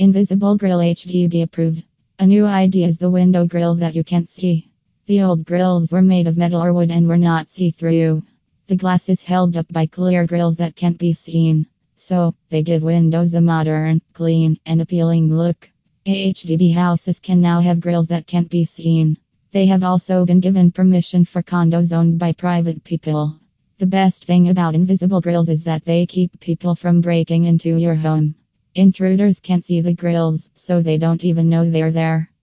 Invisible Grille HDB approved. A new idea is the window grille that you can't see. The old grilles were made of metal or wood and were not see through. The glass is held up by clear grilles that can't be seen. So, they give windows a modern, clean, and appealing look. HDB houses can now have grilles that can't be seen. They have also been given permission for condos owned by private people. The best thing about invisible grilles is that they keep people from breaking into your home. Intruders can't see the grilles, so they don't even know they're there.